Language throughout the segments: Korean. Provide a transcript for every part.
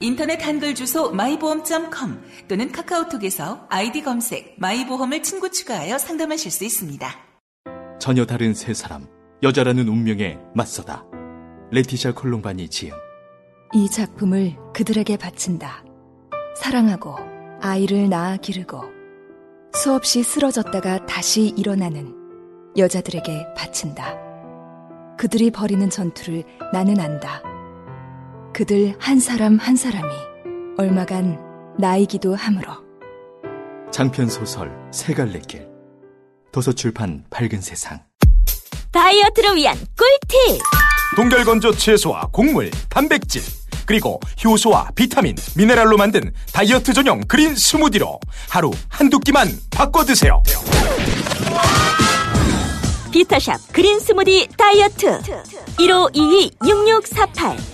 인터넷 한글 주소 마이보험.com 또는 카카오톡에서 아이디 검색 마이보험을 친구 추가하여 상담하실 수 있습니다. 전혀 다른 세 사람, 여자라는 운명에 맞서다. 레티샤 콜롬바니 지음. 이 작품을 그들에게 바친다. 사랑하고 아이를 낳아 기르고 수없이 쓰러졌다가 다시 일어나는 여자들에게 바친다. 그들이 벌이는 전투를 나는 안다. 그들 한 사람 한 사람이 얼마간 나이기도 하므로 장편 소설 세 갈래 길. 도서출판 밝은 세상. 다이어트를 위한 꿀팁 동결건조 채소와 곡물, 단백질, 그리고 효소와 비타민, 미네랄로 만든 다이어트 전용 그린 스무디로 하루 한두 끼만 바꿔 드세요. 비타샵 그린 스무디 다이어트 1522-6648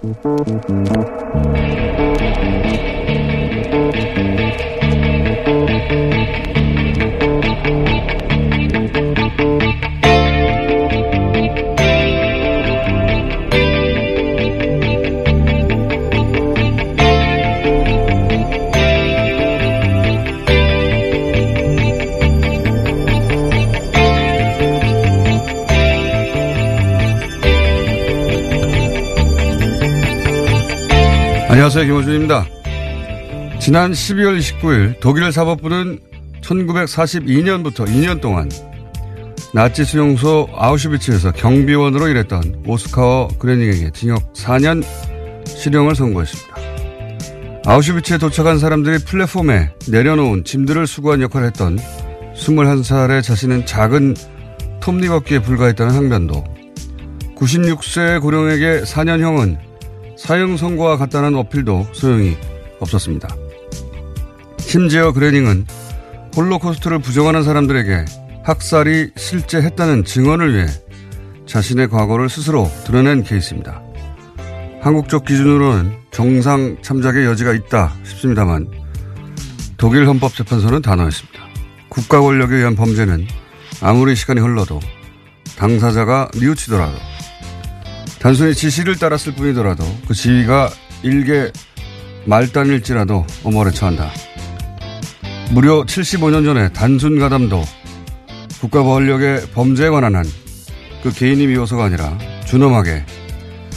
Música 안녕하세요. 김호준입니다. 지난 12월 29일 독일 사법부는 1942년부터 2년 동안 나치 수용소 아우슈비츠에서 경비원으로 일했던 오스카워 그레닝에게 징역 4년 실형을 선고했습니다. 아우슈비츠에 도착한 사람들이 플랫폼에 내려놓은 짐들을 수거한 역할을 했던 21살의 자신은 작은 톱니바퀴에 불과했다는 항변도 96세 고령에게 4년형은 사형 선고와 같다는 어필도 소용이 없었습니다. 심지어 그레닝은 홀로코스트를 부정하는 사람들에게 학살이 실제 했다는 증언을 위해 자신의 과거를 스스로 드러낸 케이스입니다. 한국 쪽 기준으로는 정상 참작의 여지가 있다 싶습니다만 독일 헌법재판소는 단호했습니다. 국가 권력에 의한 범죄는 아무리 시간이 흘러도 당사자가 뉘우치더라도 단순히 지시를 따랐을 뿐이더라도 그 지위가 일개 말단일지라도 엄벌에 처한다. 무려 75년 전에 단순 가담도 국가 권력의 범죄에 관한 한 그 개인이 미워서가 아니라 준엄하게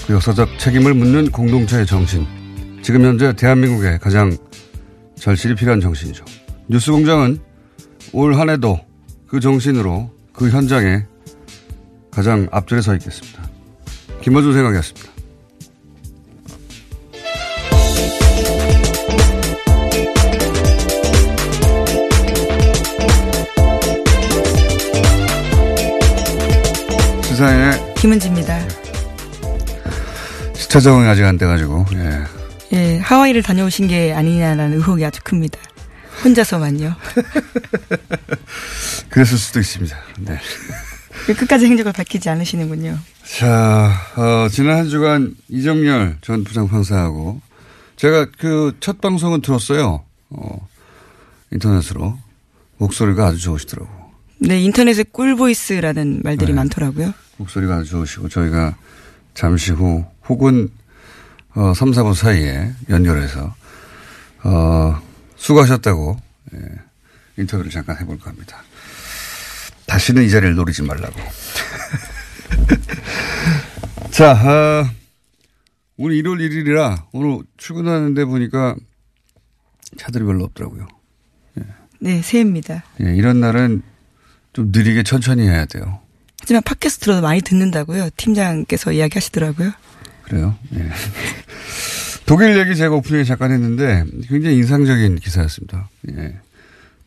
그 역사적 책임을 묻는 공동체의 정신. 지금 현재 대한민국에 가장 절실히 필요한 정신이죠. 뉴스공장은 올 한 해도 그 정신으로 그 현장에 가장 앞줄에 서 있겠습니다. 김어준 생각이었습니다. 시사인의 김은지입니다. 시차 적응이 아직 안 돼가지고, 예. 예, 하와이를 다녀오신 게 아니냐라는 의혹이 아주 큽니다. 혼자서만요. 그랬을 수도 있습니다. 네. 끝까지 행적을 밝히지 않으시는군요. 자, 어, 지난 한 주간 이정열 전 부장판사하고 제가 그 첫 방송은 들었어요. 어, 인터넷으로. 목소리가 아주 좋으시더라고. 네, 인터넷에 꿀보이스라는 말들이 네. 많더라고요. 목소리가 아주 좋으시고 저희가 잠시 후 혹은 어, 3, 4부 사이에 연결해서 어, 수고하셨다고 예, 인터뷰를 잠깐 해볼까 합니다. 다시는 이 자리를 노리지 말라고. 자, 아, 오늘 1월 1일이라 오늘 출근하는데 보니까 차들이 별로 없더라고요. 네, 새해입니다. 예, 이런 날은 좀 느리게 천천히 해야 돼요. 하지만 팟캐스트로도 많이 듣는다고요. 팀장께서 이야기하시더라고요. 그래요? 예. 독일 얘기 제가 오프닝에 잠깐 했는데 굉장히 인상적인 기사였습니다. 예.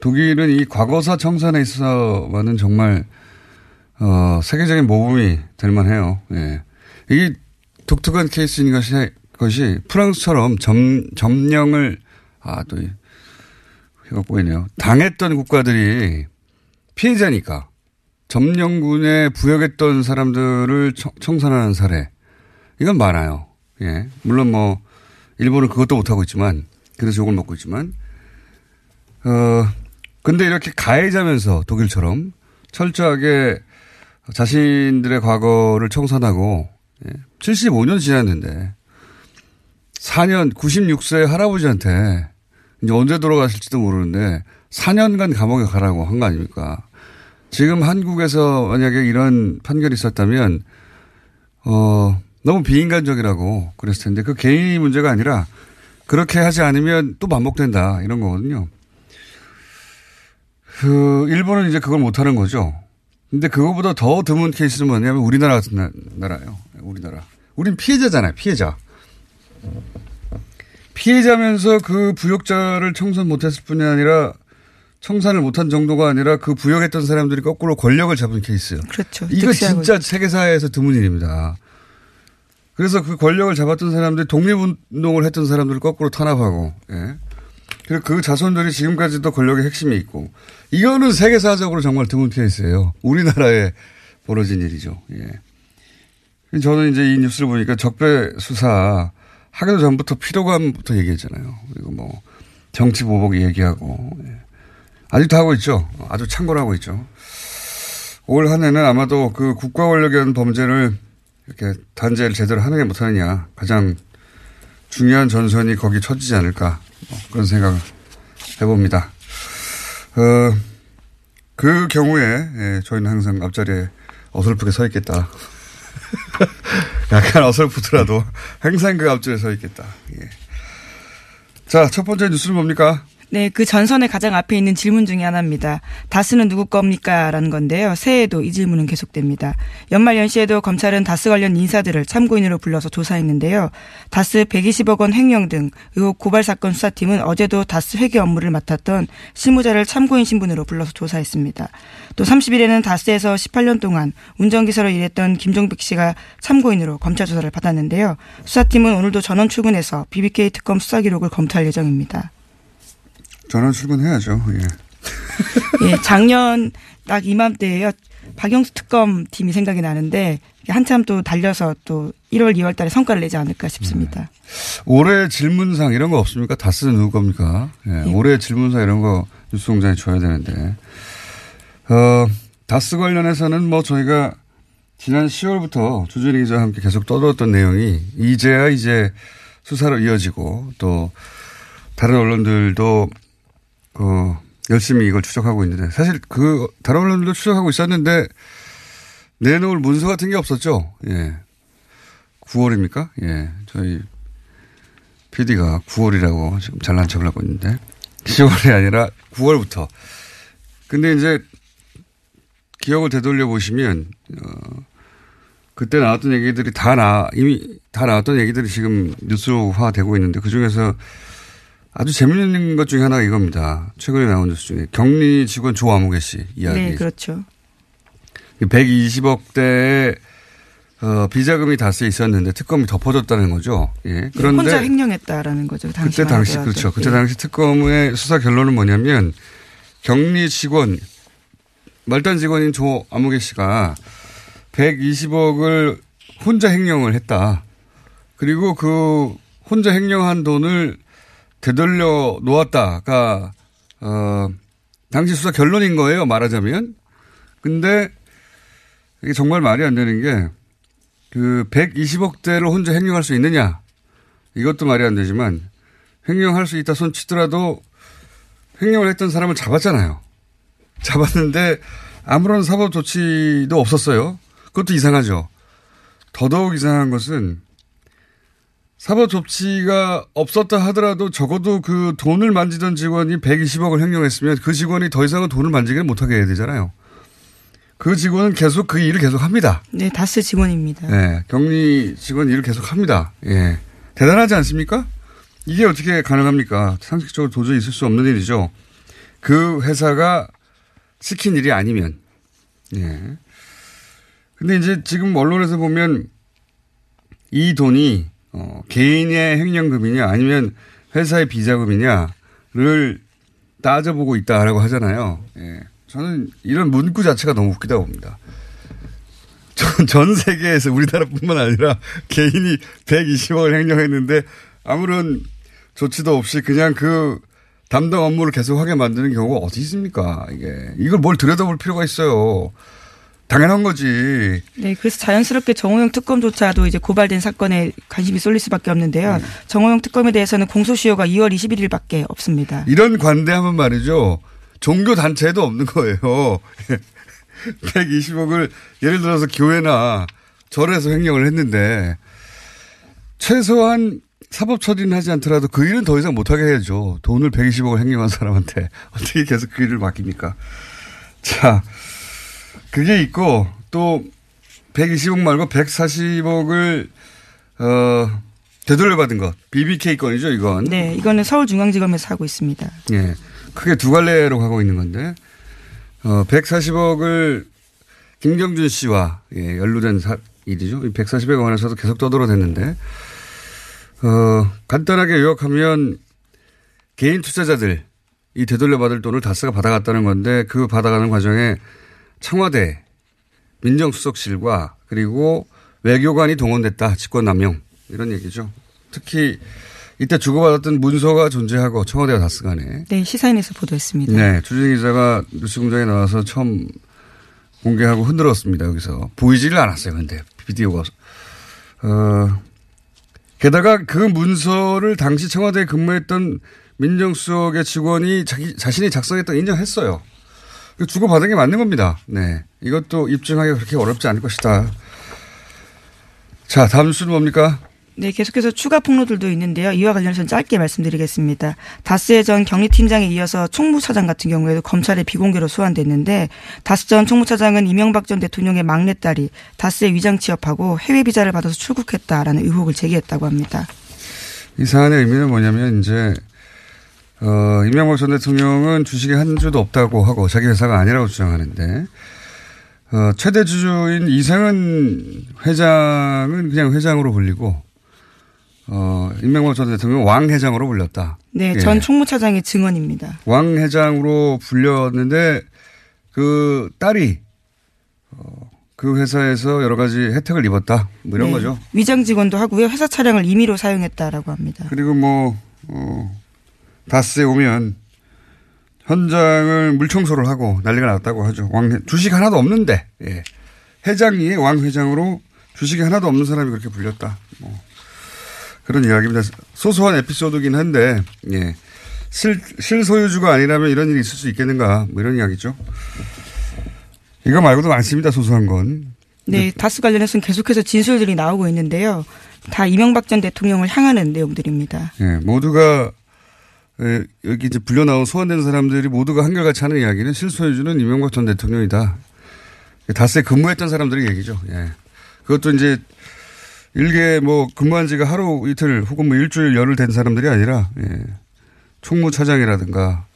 독일은 이 과거사 청산에 있어서만은 정말 어, 세계적인 모범이 될 만해요. 예. 이게 독특한 케이스인 것이, 것이 프랑스처럼 점, 점령을, 아, 또, 해가 보이네요. 당했던 국가들이 피해자니까 점령군에 부역했던 사람들을 청, 청산하는 사례. 이건 많아요. 예. 물론 뭐, 일본은 그것도 못하고 있지만, 그래서 욕을 먹고 있지만, 어, 근데 이렇게 가해자면서 독일처럼 철저하게 자신들의 과거를 청산하고 75년 지났는데 4년 96세 할아버지한테 이제 언제 돌아가실지도 모르는데 4년간 감옥에 가라고 한 거 아닙니까? 지금 한국에서 만약에 이런 판결이 있었다면 어 너무 비인간적이라고 그랬을 텐데 그 개인이 문제가 아니라 그렇게 하지 않으면 또 반복된다 이런 거거든요. 그 일본은 이제 그걸 못 하는 거죠. 근데 그거보다 더 드문 케이스는 뭐냐면 우리나라 같은 나, 나라예요. 우리나라. 우린 피해자잖아요. 피해자. 피해자면서 그 부역자를 청산 못했을 뿐이 아니라 청산을 못한 정도가 아니라 그 부역했던 사람들이 거꾸로 권력을 잡은 케이스. 그렇죠. 이거 진짜 세계사회에서 드문 일입니다. 그래서 그 권력을 잡았던 사람들이 독립운동을 했던 사람들을 거꾸로 탄압하고, 예. 그리고 그 자손들이 지금까지도 권력의 핵심이 있고, 이거는 세계사적으로 정말 드문 케이스예요. 우리나라에 벌어진 일이죠. 예. 저는 이제 이 뉴스를 보니까 적배 수사 하기도 전부터 피로감부터 얘기했잖아요. 그리고 뭐 정치 보복 얘기하고 예. 아직도 하고 있죠. 아주 참고를 하고 있죠. 올 한 해는 아마도 그 국가 권력에 의한 범죄를 이렇게 단죄를 제대로 하느냐 못하느냐 가장 중요한 전선이 거기 쳐지지 않을까 뭐 그런 생각을 해봅니다. 어, 그 경우에 예, 저희는 항상 앞자리에 어설프게 서 있겠다. 약간 어설프더라도 항상 그 앞줄에 서 있겠다. 예. 자, 첫 번째 뉴스는 뭡니까? 네, 그 전선의 가장 앞에 있는 질문 중에 하나입니다. 다스는 누구 겁니까? 라는 건데요. 새해에도 이 질문은 계속됩니다. 연말 연시에도 검찰은 다스 관련 인사들을 참고인으로 불러서 조사했는데요. 다스 120억 원 횡령 등 의혹 고발 사건 수사팀은 어제도 다스 회계 업무를 맡았던 실무자를 참고인 신분으로 불러서 조사했습니다. 또 30일에는 다스에서 18년 동안 운전기사로 일했던 김종백 씨가 참고인으로 검찰 조사를 받았는데요. 수사팀은 오늘도 전원 출근해서 BBK 특검 수사 기록을 검토할 예정입니다. 전원 출근해야죠. 예. 예, 작년 딱 이맘때에요. 박영수 특검 팀이 생각이 나는데 한참 또 달려서 또 1월, 2월 달에 성과를 내지 않을까 싶습니다. 네. 올해 질문상 이런 거 없습니까? 다스는 누구 겁니까? 예, 예. 올해 질문상 이런 거 뉴스 공장에 줘야 되는데. 어, 다스 관련해서는 뭐 저희가 지난 10월부터 주준희 기자와 함께 계속 떠들었던 내용이 이제야 이제 수사로 이어지고 또 다른 언론들도 그 열심히 이걸 추적하고 있는데 사실 그 다른 언론들도 추적하고 있었는데 내놓을 문서 같은 게 없었죠. 예. 9월입니까? 예. 저희 PD가 9월이라고 지금 잘난 척을 하고 있는데 10월이 아니라 9월부터. 근데 이제 기억을 되돌려 보시면 어 그때 나왔던 얘기들이 다 나, 이미 다 나왔던 얘기들이 지금 뉴스화 되고 있는데 그 중에서 아주 재밌는 것 중에 하나가 이겁니다. 최근에 나온 뉴스 중에 격리 직원 조아무개 씨 이야기. 네, 그렇죠. 120억대의 어, 비자금이 다스에 있었는데 특검이 덮어졌다는 거죠. 예. 그런데 혼자 횡령했다라는 거죠. 당시 그때 당시 그렇죠. 그때 예. 당시 특검의 수사 결론은 뭐냐면 격리 직원 말단 직원인 조아무개 씨가 120억을 혼자 횡령을 했다. 그리고 그 혼자 횡령한 돈을 되돌려 놓았다가 어 당시 수사 결론인 거예요. 말하자면. 근데 이게 정말 말이 안 되는 게 그 120억 대를 혼자 횡령할 수 있느냐. 이것도 말이 안 되지만 횡령할 수 있다 손 치더라도 횡령을 했던 사람을 잡았잖아요. 잡았는데 아무런 사법 조치도 없었어요. 그것도 이상하죠. 더더욱 이상한 것은 사법 조치가 없었다 하더라도 적어도 그 돈을 만지던 직원이 120억을 횡령했으면 그 직원이 더 이상은 돈을 만지기를 못하게 해야 되잖아요. 그 직원은 계속 그 일을 계속 합니다. 네, 다스 직원입니다. 네, 격리 직원 일을 계속 합니다. 예. 대단하지 않습니까? 이게 어떻게 가능합니까? 상식적으로 도저히 있을 수 없는 일이죠. 그 회사가 시킨 일이 아니면. 예. 근데 이제 지금 언론에서 보면 이 돈이 어, 개인의 횡령금이냐 아니면 회사의 비자금이냐를 따져보고 있다라고 하잖아요. 예. 저는 이런 문구 자체가 너무 웃기다고 봅니다. 전, 전 세계에서 우리나라뿐만 아니라 개인이 120억을 횡령했는데 아무런 조치도 없이 그냥 그 담당 업무를 계속 하게 만드는 경우가 어디 있습니까? 이게 이걸 뭘 들여다볼 필요가 있어요. 당연한 거지. 네, 그래서 자연스럽게 정호영 특검조차도 이제 고발된 사건에 관심이 쏠릴 수밖에 없는데요. 네. 정호영 특검에 대해서는 공소시효가 2월 21일밖에 없습니다. 이런 관대하면 말이죠. 종교 단체에도 없는 거예요. 120억을 예를 들어서 교회나 절에서 횡령을 했는데 최소한 사법 처리는 하지 않더라도 그 일은 더 이상 못하게 해야죠. 돈을 120억을 횡령한 사람한테 어떻게 계속 그 일을 맡깁니까? 자, 그게 있고 또 120억 말고 140억을 어 되돌려받은 것 BBK 건이죠 이건. 네, 이거는 서울중앙지검에서 하고 있습니다. 예, 크게 두 갈래로 가고 있는 건데 어 140억을 김경준 씨와 예, 연루된 사, 일이죠. 140억 원에서도 계속 떠들어댔는데 어 간단하게 요약하면 개인 투자자들 이 되돌려받을 돈을 다스가 받아갔다는 건데 그 받아가는 과정에 청와대 민정수석실과 그리고 외교관이 동원됐다. 직권남용. 이런 얘기죠. 특히 이때 주고받았던 문서가 존재하고 청와대와 다스 간에. 네, 시사인에서 보도했습니다. 네, 주진 기자가 뉴스 공장에 나와서 처음 공개하고 흔들었습니다. 여기서. 보이지를 않았어요. 근데 비디오가. 어, 게다가 그 문서를 당시 청와대에 근무했던 민정수석의 직원이 자기, 자신이 작성했던 인정했어요. 주고받은 게 맞는 겁니다. 네. 이것도 입증하기가 그렇게 어렵지 않을 것이다. 자, 다음 수는 뭡니까? 네, 계속해서 추가 폭로들도 있는데요. 이와 관련해서 짧게 말씀드리겠습니다. 다스의 전 격리팀장에 이어서 총무차장 같은 경우에도 검찰의 비공개로 소환됐는데 다스 전 총무차장은 이명박 전 대통령의 막내딸이 다스에 위장 취업하고 해외 비자를 받아서 출국했다라는 의혹을 제기했다고 합니다. 이 사안의 의미는 뭐냐면 이제 어, 이명박 전 대통령은 주식에 한 주도 없다고 하고 자기 회사가 아니라고 주장하는데 어, 최대 주주인 이상은 회장은 그냥 회장으로 불리고 어, 임명박 전 대통령 왕 회장으로 불렸다. 네, 예. 전 총무차장의 증언입니다. 왕 회장으로 불렸는데 그 딸이 어, 그 회사에서 여러 가지 혜택을 입었다. 뭐 이런 네, 거죠. 위장 직원도 하고요. 회사 차량을 임의로 사용했다라고 합니다. 그리고 뭐 어, 다스에 오면 현장을 물청소를 하고 난리가 났다고 하죠. 왕 주식 하나도 없는데 예. 회장이 왕 회장으로 주식이 하나도 없는 사람이 그렇게 불렸다. 뭐 그런 이야기입니다. 소소한 에피소드긴 한데 예. 실, 실소유주가 아니라면 이런 일이 있을 수 있겠는가 뭐 이런 이야기죠. 이거 말고도 많습니다. 소소한 건. 네, 다스 관련해서는 계속해서 진술들이 나오고 있는데요. 다 이명박 전 대통령을 향하는 내용들입니다. 예, 모두가 예, 여기 이제 불려 나온 소환된 사람들이 모두가 한결같이 하는 이야기는 실소유주는 이명박 전 대통령이다. 다스에 근무했던 사람들의 얘기죠. 예. 그것도 이제 일개 뭐 근무한 지가 하루 이틀 혹은 뭐 일주일 열흘 된 사람들이 아니라 예. 총무차장이라든가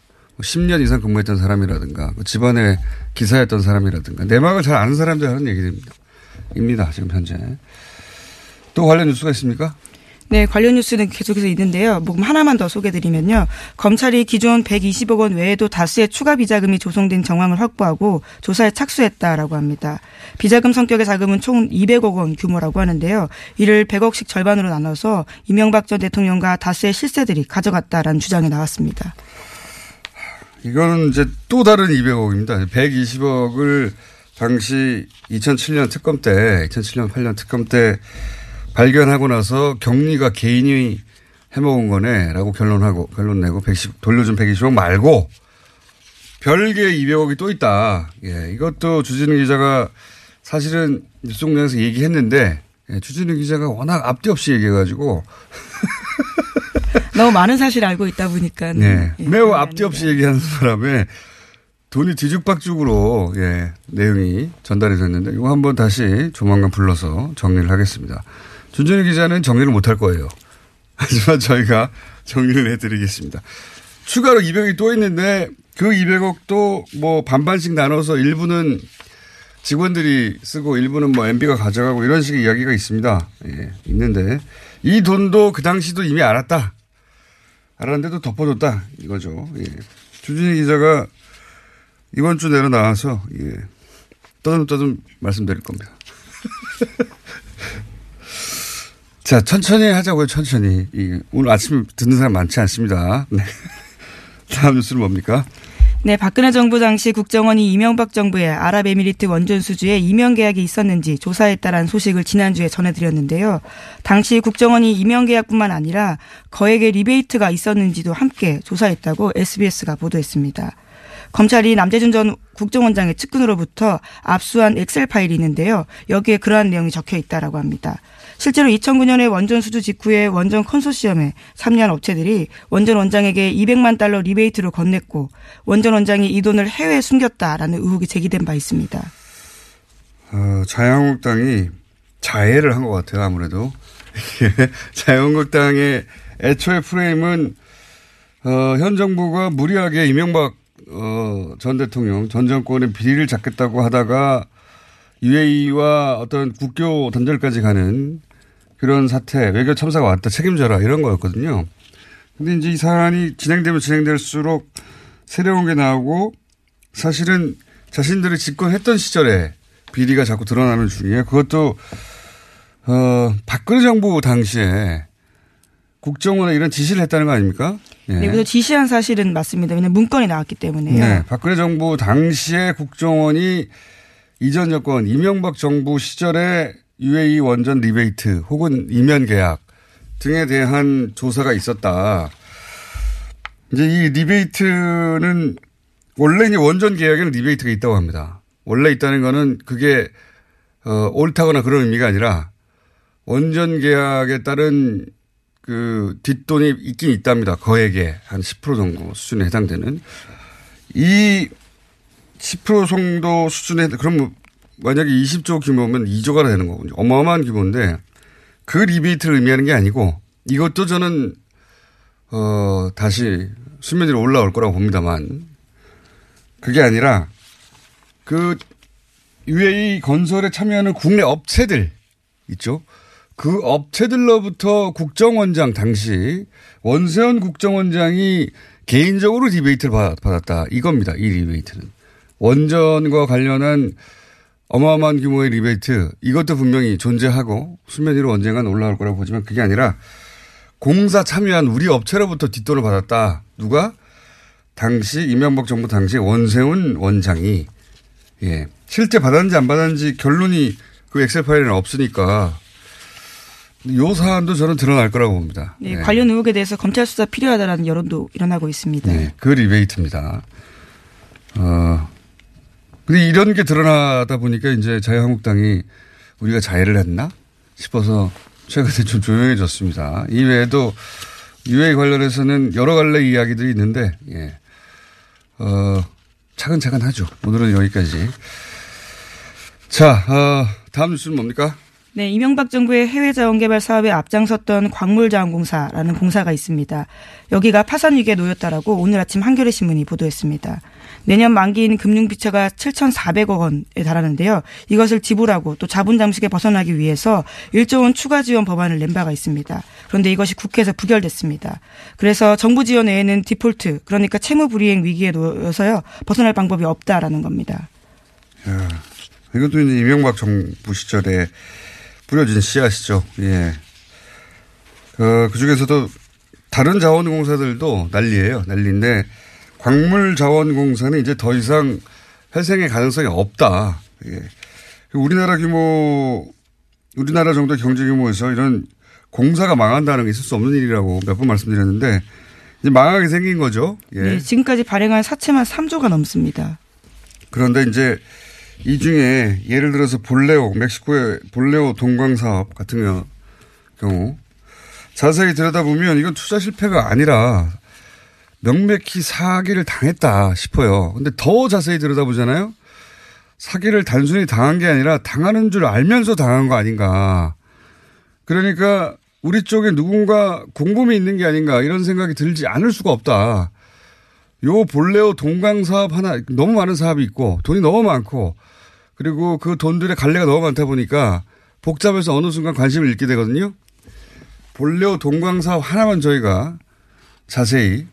10년 뭐 이상 근무했던 사람이라든가 그 집안의 기사였던 사람이라든가 내막을 잘 아는 사람들 하는 얘기입니다. 입니다. 지금 현재. 또 관련 뉴스가 있습니까? 네, 관련 뉴스는 계속해서 있는데요. 뭐 하나만 더 소개드리면요. 검찰이 기존 120억 원 외에도 다수의 추가 비자금이 조성된 정황을 확보하고 조사에 착수했다라고 합니다. 비자금 성격의 자금은 총 200억 원 규모라고 하는데요. 이를 100억씩 절반으로 나눠서 이명박 전 대통령과 다수의 실세들이 가져갔다라는 주장이 나왔습니다. 이거는 이제 또 다른 200억입니다. 120억을 당시 2007년 특검 때, 2007년 8년 특검 때 발견하고 나서 격리가 개인이 해먹은 거네라고 결론하고 결론 내고 110 돌려준 120억 말고 별개 200억이 또 있다. 예, 이것도 주진우 기자가 사실은 뉴스공장에서 얘기했는데 예, 주진우 기자가 워낙 앞뒤 없이 얘기해가지고 너무 많은 사실 알고 있다 보니까 네. 매우 앞뒤 없이 얘기하는 바람에 돈이 뒤죽박죽으로 예, 내용이 전달이 됐는데 이거 한번 다시 조만간 불러서 정리를 하겠습니다. 준준희 기자는 정리를 못할 거예요. 하지만 저희가 정리를 해드리겠습니다. 추가로 200억이 또 있는데 그 200억도 뭐 반반씩 나눠서 일부는 직원들이 쓰고 일부는 뭐 MB가 가져가고 이런 식의 이야기가 있습니다. 예, 있는데 이 돈도 그 당시도 이미 알았다. 알았는데도 덮어줬다 이거죠. 예. 주진희 기자가 이번 주 내로 나와서 예. 떠듬떠듬 말씀드릴 겁니다. 자 천천히 하자고요 천천히. 예. 오늘 아침 듣는 사람 많지 않습니다. 네. 다음 뉴스는 뭡니까? 네, 박근혜 정부 당시 국정원이 이명박 정부의 아랍에미리트 원전 수주에 임용 계약이 있었는지 조사했다라는 소식을 지난주에 전해드렸는데요. 당시 국정원이 임용 계약뿐만 아니라 거액의 리베이트가 있었는지도 함께 조사했다고 SBS가 보도했습니다. 검찰이 남재준 전 국정원장의 측근으로부터 압수한 엑셀 파일이 있는데요. 여기에 그러한 내용이 적혀 있다라고 합니다. 실제로 2009년에 원전 수주 직후에 원전 컨소시엄에 참여한 업체들이 원전 원장에게 200만 달러 리베이트를 건넸고 원전 원장이 이 돈을 해외에 숨겼다라는 의혹이 제기된 바 있습니다. 어, 자유한국당이 자해를 한 것 같아요. 아무래도 자유한국당의 애초의 프레임은 어, 현 정부가 무리하게 이명박 어, 전 대통령 전 정권의 비리를 잡겠다고 하다가 UAE와 어떤 국교 단절까지 가는 그런 사태, 외교 참사가 왔다 책임져라 이런 거였거든요. 근데 이제 이 사안이 진행되면 진행될수록 새로운 게 나오고 사실은 자신들이 집권했던 시절에 비리가 자꾸 드러나는 중이에요. 그것도 어, 박근혜 정부 당시에 국정원에 이런 지시를 했다는 거 아닙니까? 예. 네, 그래서 지시한 사실은 맞습니다. 왜냐하면 문건이 나왔기 때문에요. 네, 박근혜 정부 당시에 국정원이 이전 정권 이명박 정부 시절에 UAE 원전 리베이트 혹은 이면 계약 등에 대한 조사가 있었다. 이제 이 리베이트는 원래 이제 원전 계약에는 리베이트가 있다고 합니다. 원래 있다는 거는 그게 어, 옳다거나 그런 의미가 아니라 원전 계약에 따른 그 뒷돈이 있긴 있답니다. 거액에 한10% 정도 수준에 해당되는 이 10% 정도 수준에 그럼 뭐 만약에 20조 규모면 2조가 되는 거군요. 어마어마한 규모인데 그 리베이트를 의미하는 게 아니고 이것도 저는 어 다시 수면 위로 올라올 거라고 봅니다만 그게 아니라 그 UAE 건설에 참여하는 국내 업체들 있죠. 그 업체들로부터 국정원장 당시 원세훈 국정원장이 개인적으로 리베이트를 받았다. 이겁니다. 이 리베이트는. 원전과 관련한 어마어마한 규모의 리베이트 이것도 분명히 존재하고 수면 위로 언젠간 올라올 거라고 보지만 그게 아니라 공사 참여한 우리 업체로부터 뒷돈을 받았다. 누가? 당시 이명박 정부 당시 원세훈 원장이 예 실제 받았는지 안 받았는지 결론이 그 엑셀 파일에는 없으니까 요 사안도 저는 드러날 거라고 봅니다. 네, 네. 관련 의혹에 대해서 검찰 수사 필요하다라는 여론도 일어나고 있습니다. 네, 그 리베이트입니다. 어, 근데 이런 게 드러나다 보니까 이제 자유한국당이 우리가 자해를 했나 싶어서 최근에 좀 조용해졌습니다. 이외에도 유해 관련해서는 여러 갈래 이야기들이 있는데, 예. 어, 차근차근 하죠. 오늘은 여기까지. 자, 어, 다음 뉴스는 뭡니까? 네, 이명박 정부의 해외 자원 개발 사업에 앞장섰던 광물자원공사라는 공사가 있습니다. 여기가 파산 위기에 놓였다라고 오늘 아침 한겨레 신문이 보도했습니다. 내년 만기인 금융비처가 7,400억 원에 달하는데요. 이것을 지불하고 또 자본 잠식에 벗어나기 위해서 1조 원 추가 지원 법안을 낸 바가 있습니다. 그런데 이것이 국회에서 부결됐습니다. 그래서 정부 지원 외에는 디폴트 그러니까 채무 불이행 위기에 놓여서요 벗어날 방법이 없다라는 겁니다. 야, 이것도 이제 이명박 정부 시절에 뿌려진 씨앗이죠. 예. 어, 그 중에서도 다른 자원공사들도 난리예요. 난리인데 광물자원공사는 이제 더 이상 회생의 가능성이 없다. 예. 우리나라 규모, 우리나라 정도의 경제 규모에서 이런 공사가 망한다는 게 있을 수 없는 일이라고 몇 번 말씀드렸는데 이제 망하게 생긴 거죠. 예. 네, 지금까지 발행한 사채만 3조가 넘습니다. 그런데 이제 이 중에 예를 들어서 볼레오, 멕시코의 볼레오 동광 사업 같은 경우 자세히 들여다보면 이건 투자 실패가 아니라 명백히 사기를 당했다 싶어요. 근데 더 자세히 들여다보잖아요. 사기를 단순히 당한 게 아니라 당하는 줄 알면서 당한 거 아닌가. 그러니까 우리 쪽에 누군가 공범이 있는 게 아닌가 이런 생각이 들지 않을 수가 없다. 요 볼레오 동강 사업 하나 너무 많은 사업이 있고 돈이 너무 많고 그리고 그 돈들의 갈래가 너무 많다 보니까 복잡해서 어느 순간 관심을 잃게 되거든요. 볼레오 동강 사업 하나만 저희가 자세히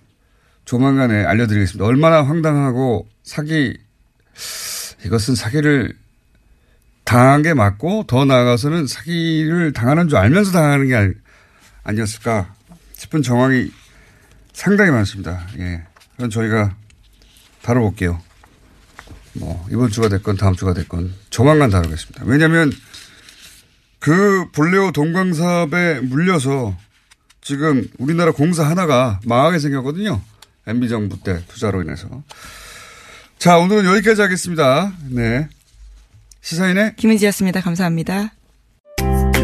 조만간에 알려드리겠습니다. 얼마나 황당하고 사기 이것은 사기를 당한 게 맞고 더 나아가서는 사기를 당하는 줄 알면서 당하는 게 아니 었을까 싶은 정황이 상당히 많습니다. 예. 그건 저희가 다뤄볼게요. 뭐, 이번 주가 됐건 다음 주가 됐건 조만간 다루겠습니다. 왜냐면 그 볼레오 동광 사업에 물려서 지금 우리나라 공사 하나가 망하게 생겼거든요. MB정부 때 투자로 인해서. 자, 오늘은 여기까지 하겠습니다. 네. 시사인의 김은지였습니다. 감사합니다.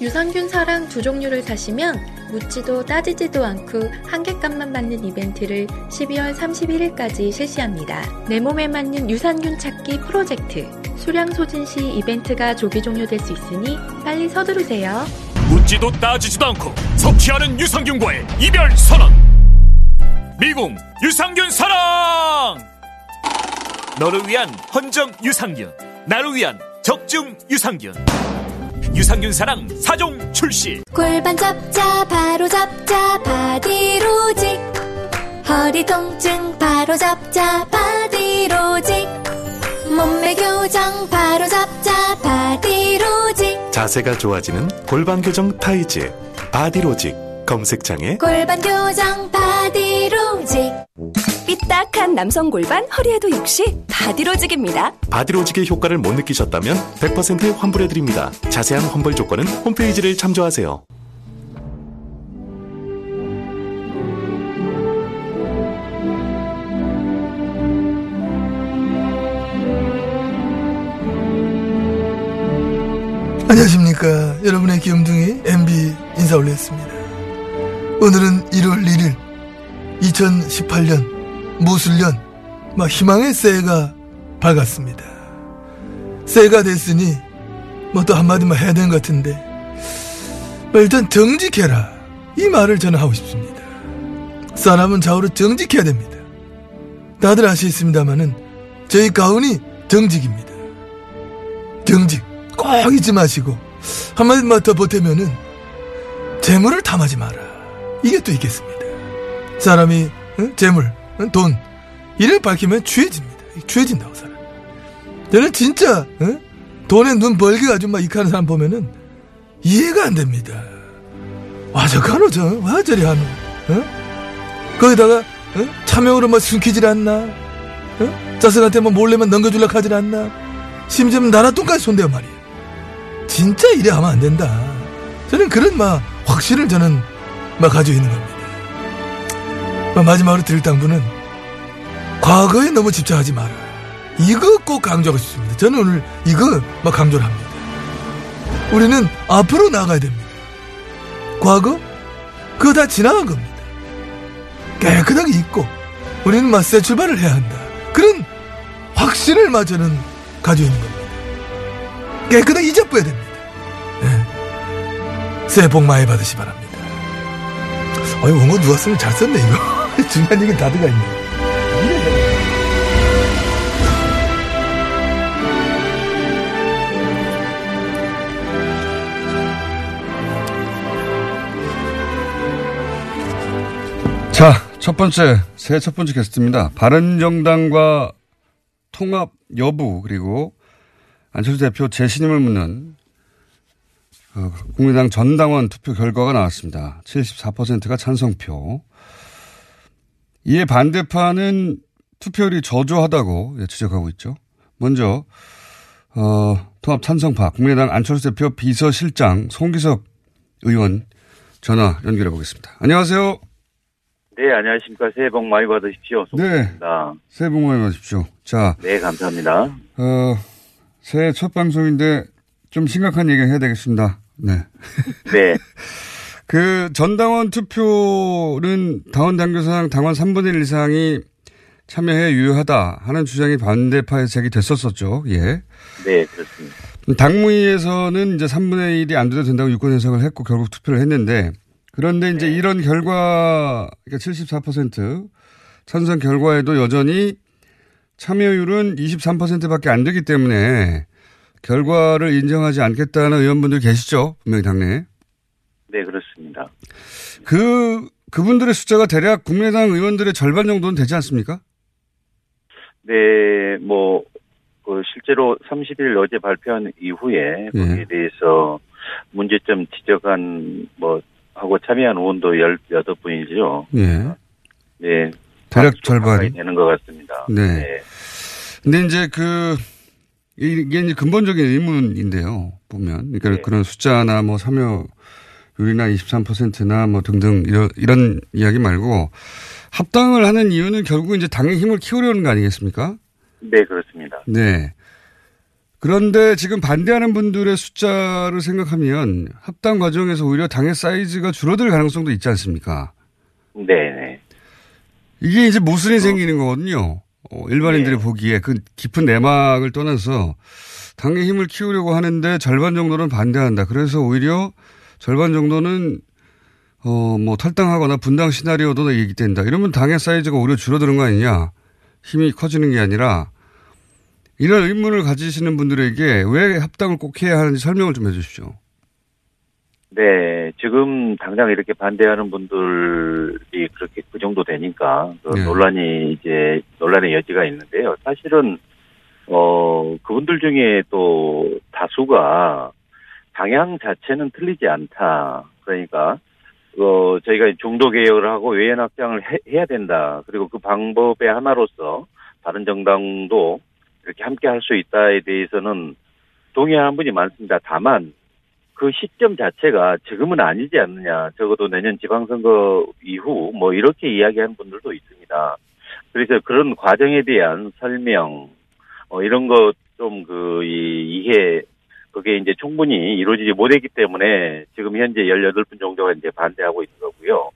유산균 사랑 두 종류를 사시면 묻지도 따지지도 않고 한 개값만 받는 이벤트를 12월 31일까지 실시합니다. 내 몸에 맞는 유산균 찾기 프로젝트 수량 소진 시 이벤트가 조기 종료될 수 있으니 빨리 서두르세요. 묻지도 따지지도 않고 섭취하는 유산균과의 이별 선언. 미궁 유산균 사랑. 너를 위한 헌정 유산균, 나를 위한 적중 유산균. 유산균 사랑 4종 출시. 골반 잡자 바로 잡자 바디로직. 허리 통증 바로 잡자 바디로직. 몸매 교정 바로 잡자 바디로직. 자세가 좋아지는 골반 교정 타이즈 바디로직 검색창에 골반 교정 바디로직 삐딱한 남성 골반 허리에도 역시 바디로직입니다. 바디로직의 효과를 못 느끼셨다면 100% 환불해드립니다. 자세한 환불 조건은 홈페이지를 참조하세요. 안녕하십니까. 여러분의 귀염둥이 MB 인사 올렸습니다. 오늘은 1월 1일 2018년 무술년 막 희망의 새해가 밝았습니다. 새해가 됐으니 뭐 또 한마디만 해야 되는 것 같은데 뭐 일단 정직해라 이 말을 저는 하고 싶습니다. 사람은 좌우로 정직해야 됩니다. 다들 아시겠습니다마는 저희 가훈이 정직입니다. 정직 꼭 잊지 마시고 한마디만 더 보태면은 재물을 탐하지 마라. 이게 또 있겠습니다. 사람이 응? 재물, 응? 돈 이를 밝히면 취해집니다. 취해진다고 사람. 저는 진짜 응? 돈에 눈 벌게 가지고 막 이카는 사람 보면은 이해가 안 됩니다. 와 저가노 저와 저리 하노. 응? 거기다가 응? 차명으로 뭐 숨기질 않나? 응? 자식한테 뭐 몰래만 넘겨줄라 하질 않나? 심지어 나라 돈까지 손대요 말이야. 진짜 이래 하면 안 된다. 저는 그런 막 확신을 저는 막 가지고 있는 겁니다. 막 마지막으로 드릴 당부는 과거에 너무 집착하지 마라. 이거 꼭 강조하고 싶습니다. 저는 오늘 이거 막 강조를 합니다. 우리는 앞으로 나가야 됩니다. 과거? 그거 다 지나간 겁니다. 깨끗하게 잊고 우리는 막 새 출발을 해야 한다. 그런 확신을 막 저는 가지고 있는 겁니다. 깨끗하게 잊어버려야 됩니다. 네. 새해 복 많이 받으시 바랍니다. 아니, 원고 누가 쓰면 잘 썼네, 이거. 중요한 얘기 다 들어가 있네. 자, 첫 번째, 새해 첫 번째 게스트입니다. 바른정당과 통합 여부 그리고 안철수 대표 재신임을 묻는 어, 국민당 전당원 투표 결과가 나왔습니다. 74%가 찬성표. 이에 반대파는 투표율이 저조하다고 예, 지적하고 있죠. 먼저 어, 통합 찬성파 국민의당 안철수 대표 비서실장 송기석 의원 전화 연결해 보겠습니다. 안녕하세요. 네, 안녕하십니까. 새해 복 많이 받으십시오. 송기석입니다. 새해 복 많이 받으십시오. 자, 네, 감사합니다. 어, 새해 첫 방송인데 좀 심각한 얘기 해야 되겠습니다. 네. 네. 그 전당원 투표는 당원 당규상 당원 3분의 1 이상이 참여해 유효하다 하는 주장이 반대파에서 제기됐었었죠. 예. 네, 그렇습니다. 당무위에서는 이제 3분의 1이 안 돼도 된다고 유권 해석을 했고 결국 투표를 했는데 그런데 이제 이런 결과 그러니까 74% 찬성 결과에도 여전히 참여율은 23%밖에 안 되기 때문에 결과를 인정하지 않겠다는 의원분들 계시죠? 분명히 당내에. 네, 그렇습니다. 그, 그분들의 숫자가 대략 국민의당 의원들의 절반 정도는 되지 않습니까? 네, 뭐, 그 실제로 30일 어제 발표한 이후에 예. 거기에 대해서 문제점 지적한 뭐 하고 참여한 의원도 18분이죠. 예. 네. 대략 좀 절반. 가까이 되는 것 같습니다. 네. 근데 이제 그, 이게 이제 근본적인 의문인데요. 보면. 그러니까 네. 그런 숫자나 뭐 참여율이나 23%나 뭐 등등 이런, 이런 이야기 말고 합당을 하는 이유는 결국 이제 당의 힘을 키우려는 거 아니겠습니까? 네, 그렇습니다. 네. 그런데 지금 반대하는 분들의 숫자를 생각하면 합당 과정에서 오히려 당의 사이즈가 줄어들 가능성도 있지 않습니까? 네, 네. 이게 이제 모순이 생기는 거거든요. 어, 일반인들이 네. 보기에 그 깊은 내막을 떠나서 당의 힘을 키우려고 하는데 절반 정도는 반대한다. 그래서 오히려 절반 정도는 어, 뭐 탈당하거나 분당 시나리오도 얘기된다. 이러면 당의 사이즈가 오히려 줄어드는 거 아니냐. 힘이 커지는 게 아니라 이런 의문을 가지시는 분들에게 왜 합당을 꼭 해야 하는지 설명을 좀 해 주십시오. 네, 지금 당장 이렇게 반대하는 분들이 그렇게 그 정도 되니까 그 네. 논란이 이제 논란의 여지가 있는데요. 사실은 어 그분들 중에 또 다수가 방향 자체는 틀리지 않다. 그러니까 어 저희가 중도 개혁을 하고 외연 확장을 해, 해야 된다. 그리고 그 방법의 하나로서 다른 정당도 이렇게 함께 할 수 있다에 대해서는 동의하는 분이 많습니다. 다만 그 시점 자체가 지금은 아니지 않느냐. 적어도 내년 지방선거 이후 뭐 이렇게 이야기하는 분들도 있습니다. 그래서 그런 과정에 대한 설명, 어, 이런 것 좀 그, 이, 이해, 그게 이제 충분히 이루어지지 못했기 때문에 지금 현재 18분 정도가 이제 반대하고 있는 거고요.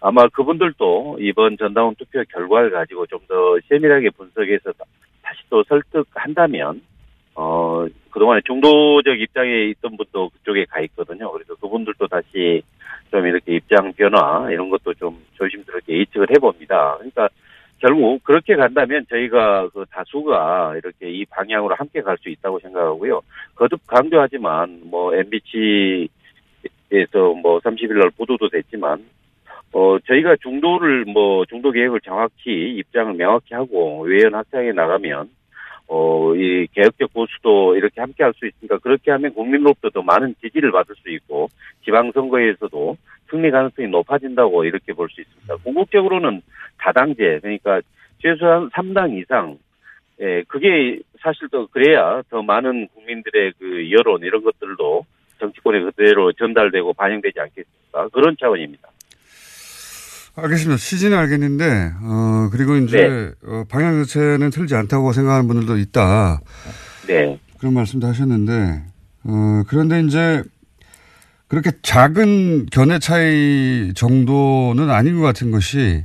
아마 그분들도 이번 전당원 투표 결과를 가지고 좀 더 세밀하게 분석해서 다- 다시 또 설득한다면 어, 그동안에 중도적 입장에 있던 분도 그쪽에 가 있거든요. 그래서 그분들도 다시 좀 이렇게 입장 변화, 이런 것도 좀 조심스럽게 예측을 해봅니다. 그러니까 결국 그렇게 간다면 저희가 그 다수가 이렇게 이 방향으로 함께 갈 수 있다고 생각하고요. 거듭 강조하지만 뭐 MBC에서 뭐 30일 날 보도도 됐지만 어 저희가 중도를 뭐 중도 계획을 정확히 입장을 명확히 하고 외연 확장해 나가면 어, 이 개혁적 보수도 이렇게 함께 할 수 있으니까 그렇게 하면 국민으로부터 더 많은 지지를 받을 수 있고 지방선거에서도 승리 가능성이 높아진다고 이렇게 볼 수 있습니다. 궁극적으로는 다당제, 그러니까 최소한 3당 이상, 예, 그게 사실 또 그래야 더 많은 국민들의 그 여론 이런 것들도 정치권에 그대로 전달되고 반영되지 않겠습니까? 그런 차원입니다. 알겠습니다. 취지는 알겠는데, 어, 그리고 이제, 네. 어, 방향 자체는 틀리지 않다고 생각하는 분들도 있다. 네. 그런 말씀도 하셨는데, 어, 그런데 이제, 그렇게 작은 견해 차이 정도는 아닌 것 같은 것이,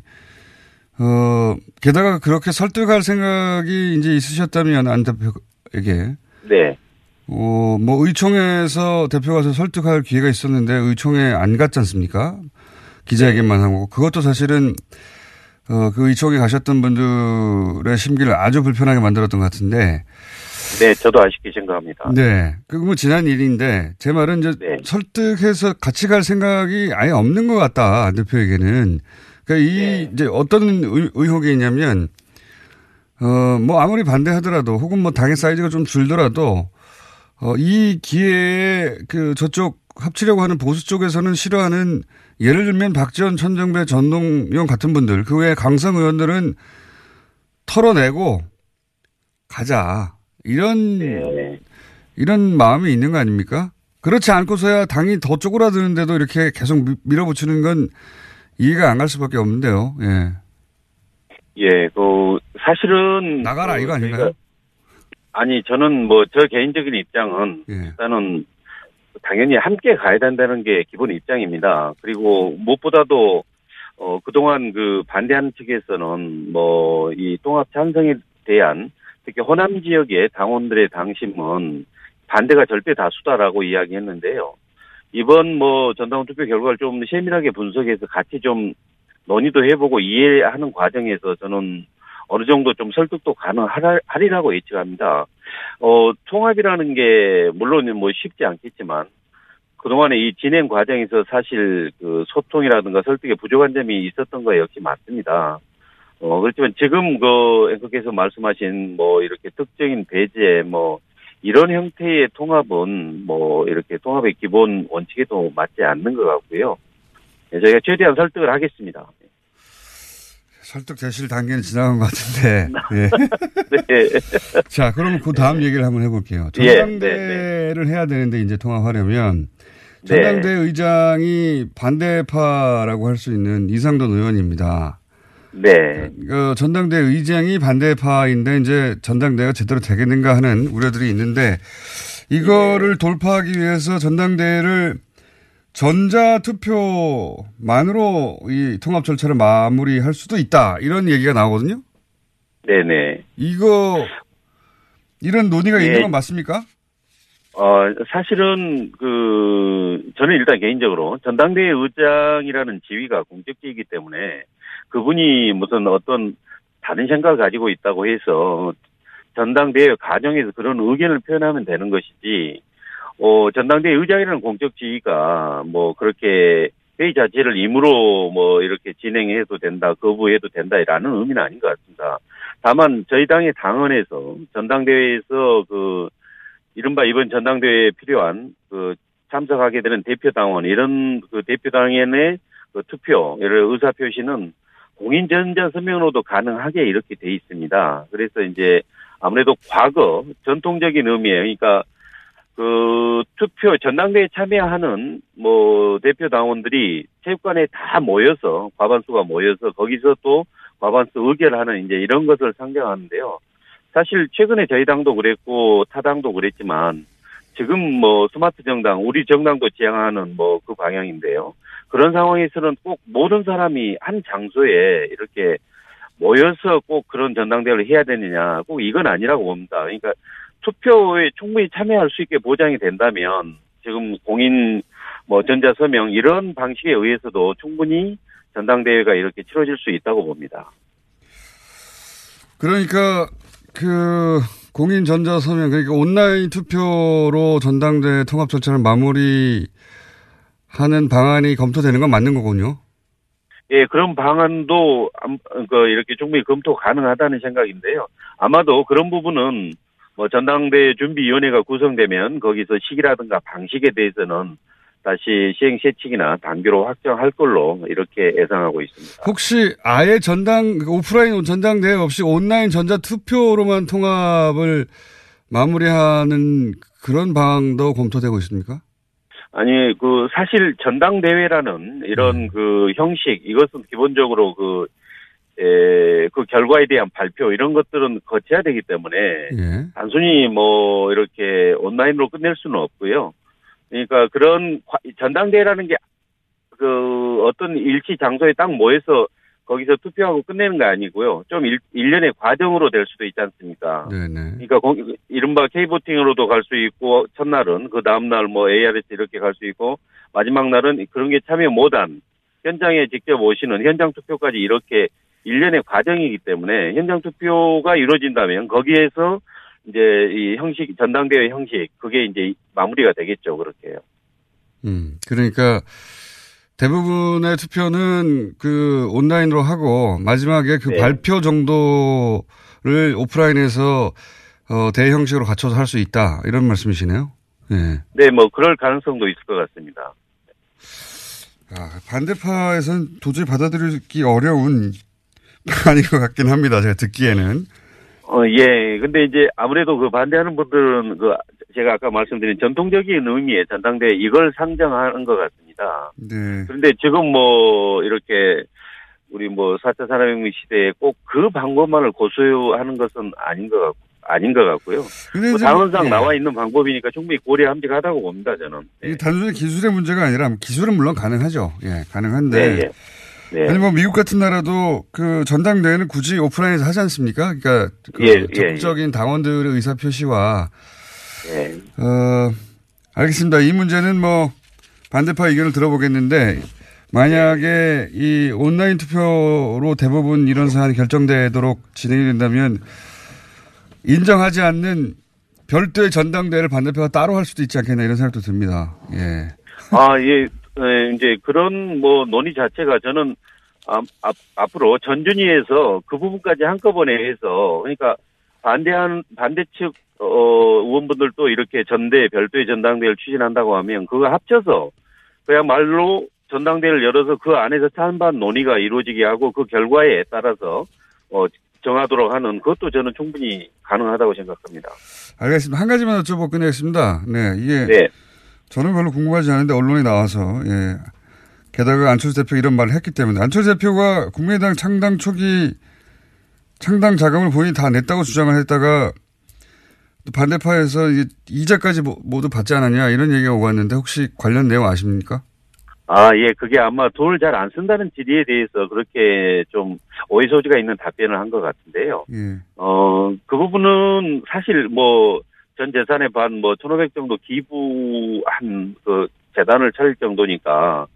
어, 게다가 그렇게 설득할 생각이 이제 있으셨다면 안 대표에게, 네. 어, 뭐 의총에서 대표가 서 설득할 기회가 있었는데 의총에 안 갔지 않습니까? 기자회견만 하고 그것도 사실은 어, 그 의총에 가셨던 분들의 심기를 아주 불편하게 만들었던 것 같은데. 네, 저도 아쉽게 생각합니다. 네. 그거 뭐 지난 일인데 제 말은 이제 설득해서 같이 갈 생각이 아예 없는 것 같다. 안 대표에게는. 그러니까 이 이제 어떤 의, 의혹이 있냐면 어, 뭐 아무리 반대하더라도 혹은 뭐 당의 사이즈가 좀 줄더라도 어, 이 기회에 그 저쪽 합치려고 하는 보수 쪽에서는 싫어하는 예를 들면 박지원, 천정배, 전동용 같은 분들 그 외에 강성 의원들은 털어내고 가자 이런 네. 이런 마음이 있는 거 아닙니까? 그렇지 않고서야 당이 더 쪼그라드는데도 이렇게 계속 미- 밀어붙이는 건 이해가 안 갈 수밖에 없는데요. 예. 예, 그 사실은 나가라 그 이거 아닌가요? 아니 저는 뭐 저 개인적인 입장은 예. 일단은 당연히 함께 가야 된다는 게 기본 입장입니다. 그리고 무엇보다도 어 그동안 그 반대하는 측에서는 뭐 이 통합 찬성에 대한 특히 호남 지역의 당원들의 당심은 반대가 절대 다수다라고 이야기했는데요. 이번 뭐 전당 투표 결과를 좀 세밀하게 분석해서 같이 좀 논의도 해보고 이해하는 과정에서 저는 어느 정도 좀 설득도 가능하리라고 예측합니다. 어, 통합이라는 게 물론 뭐 쉽지 않겠지만 그동안의 이 진행 과정에서 사실 그 소통이라든가 설득에 부족한 점이 있었던 거 역시 맞습니다. 어, 그렇지만 지금 그 앵커께서 말씀하신 뭐 이렇게 특정인 배제 뭐 이런 형태의 통합은 뭐 이렇게 통합의 기본 원칙에도 맞지 않는 것 같고요. 네, 저희가 최대한 설득을 하겠습니다. 설득되실 단계는 지나간 것 같은데. 예. 네. 자, 그러면 그 다음 얘기를 한번 해볼게요. 예, 전당대를 해야 되는데 이제 통합하려면 전당대 의장이 반대파라고 할 수 있는 이상돈 의원입니다. 네. 그 전당대 의장이 반대파인데 이제 전당대가 제대로 되겠는가 하는 우려들이 있는데 이거를 돌파하기 위해서 전당대회를 전자투표만으로 이 통합 절차를 마무리할 수도 있다. 이런 얘기가 나오거든요. 네네. 이거 이런 논의가 네. 있는 건 맞습니까? 어, 사실은, 그, 저는 일단 개인적으로 전당대회 의장이라는 지위가 공적지이기 때문에 그분이 무슨 어떤 다른 생각을 가지고 있다고 해서 전당대회 과정에서 그런 의견을 표현하면 되는 것이지, 어, 전당대회 의장이라는 공적 지위가 뭐 그렇게 회의 자체를 임으로 뭐 이렇게 진행해도 된다, 거부해도 된다라는 의미는 아닌 것 같습니다. 다만 저희 당의 당원에서 전당대회에서 그 이른바 이번 전당대회에 필요한 그 참석하게 되는 대표 당원 이런 그 대표 당원의 그 투표, 예를 의사 표시는 공인 전자 서명으로도 가능하게 이렇게 돼 있습니다. 그래서 이제 아무래도 과거 전통적인 의미에 그러니까 그 투표 전당대회 참여하는 뭐 대표 당원들이 체육관에 다 모여서 과반수가 모여서 거기서 또 과반수 의결하는 이제 이런 것을 상정하는데요. 사실 최근에 저희 당도 그랬고 타 당도 그랬지만 지금 뭐 스마트 정당 우리 정당도 지향하는 뭐 그 방향인데요. 그런 상황에서는 꼭 모든 사람이 한 장소에 이렇게 모여서 꼭 그런 전당대회를 해야 되느냐 꼭 이건 아니라고 봅니다. 그러니까 투표에 충분히 참여할 수 있게 보장이 된다면 지금 공인 뭐 전자 서명 이런 방식에 의해서도 충분히 전당대회가 이렇게 치러질 수 있다고 봅니다. 그러니까 그 공인 전자 서명 그러니까 온라인 투표로 전당대 통합 절차를 마무리하는 방안이 검토되는 건 맞는 거군요. 예, 그런 방안도 암- 그 이렇게 충분히 검토 가능하다는 생각인데요. 아마도 그런 부분은 뭐 전당대 준비위원회가 구성되면 거기서 시기라든가 방식에 대해서는 다시 시행 세칙이나 단계로 확정할 걸로 이렇게 예상하고 있습니다. 혹시 아예 전당 오프라인 전당대회 없이 온라인 전자 투표로만 통합을 마무리하는 그런 방안도 검토되고 있습니까? 아니 그 사실 전당대회라는 이런 그 형식 이것은 기본적으로 그 에, 그 결과에 대한 발표 이런 것들은 거쳐야 되기 때문에 예. 단순히 뭐 이렇게 온라인으로 끝낼 수는 없고요. 그러니까 그런 과- 전당대회라는 게 그 어떤 일치 장소에 딱 모여서 거기서 투표하고 끝내는 거 아니고요. 좀 일, 일련의 과정으로 될 수도 있지 않습니까? 네네. 그러니까 거- 이른바 K보팅으로도 갈 수 있고 첫날은 그 다음날 뭐 ARS 이렇게 갈 수 있고 마지막 날은 그런 게 참여 못한 현장에 직접 오시는 현장 투표까지 이렇게 일련의 과정이기 때문에 현장 투표가 이루어진다면 거기에서 이제 이 형식 전당대회 형식 그게 이제 마무리가 되겠죠 그렇게요. 음, 그러니까 대부분의 투표는 그 온라인으로 하고 마지막에 그 네. 발표 정도로 투표를 오프라인에서 어, 대형식으로 갖춰서 할 수 있다 이런 말씀이시네요. 예. 네, 뭐 그럴 가능성도 있을 것 같습니다. 아, 반대파에서는 도저히 받아들이기 어려운 아닌 것 같긴 합니다. 제가 듣기에는. 어, 예. 근데 이제 아무래도 그 반대하는 분들은 그 제가 아까 말씀드린 전통적인 의미의 전당대회 이걸 상정하는 것 같습니다. 네. 그런데 지금 뭐 이렇게 우리 뭐 4차 산업혁명 시대에 꼭 그 방법만을 고수하는 것은 아닌 것 같고 아닌 것 같고요. 뭐 당원상 예. 나와 있는 방법이니까 충분히 고려함직하다고 봅니다. 저는. 이게 단순히 기술의 문제가 아니라 기술은 물론 가능하죠. 예, 가능한데. 네, 예. 네. 아니 뭐 미국 같은 나라도 그 전당대회는 굳이 오프라인에서 하지 않습니까? 그러니까 그 예, 예, 적극적인 당원들의 의사 표시와 예. 어 알겠습니다. 이 문제는 뭐 반대파 의견을 들어보겠는데 만약에 이 온라인 투표로 대부분 이런 사안이 결정되도록 진행이 된다면 인정하지 않는 별도의 전당대회를 반대표가 따로 할 수도 있지 않겠나 이런 생각도 듭니다. 예. 아, 예, 에, 이제 그런 뭐 논의 자체가 저는 아, 앞, 앞으로 전준위에서 그 부분까지 한꺼번에 해서 그러니까 반대한 반대 측 어, 의원분들도 이렇게 전대 별도의 전당대회를 추진한다고 하면 그거 합쳐서 그야말로 전당대회를 열어서 그 안에서 찬반 논의가 이루어지게 하고 그 결과에 따라서 어, 정하도록 하는 그것도 저는 충분히 가능하다고 생각합니다. 알겠습니다. 한 가지만 여쭤보고 끝내겠습니다. 네, 이게 네. 저는 별로 궁금하지 않은데 언론에 나와서 예. 게다가 안철수 대표 이런 말을 했기 때문에 안철수 대표가 국민의당 창당 초기 창당 자금을 본인이 다 냈다고 주장을 했다가 또 반대파에서 이자까지 모- 모두 받지 않았냐 이런 얘기가 오고 왔는데 혹시 관련 내용 아십니까? 아, 예, 그게 아마 돈을 잘 안 쓴다는 질의에 대해서 그렇게 좀 오해 소지가 있는 답변을 한 것 같은데요. 예. 어, 그 부분은 사실 뭐, 전 재산의 반, 뭐, 1,500 정도 기부한 그 재단을 차릴 정도니까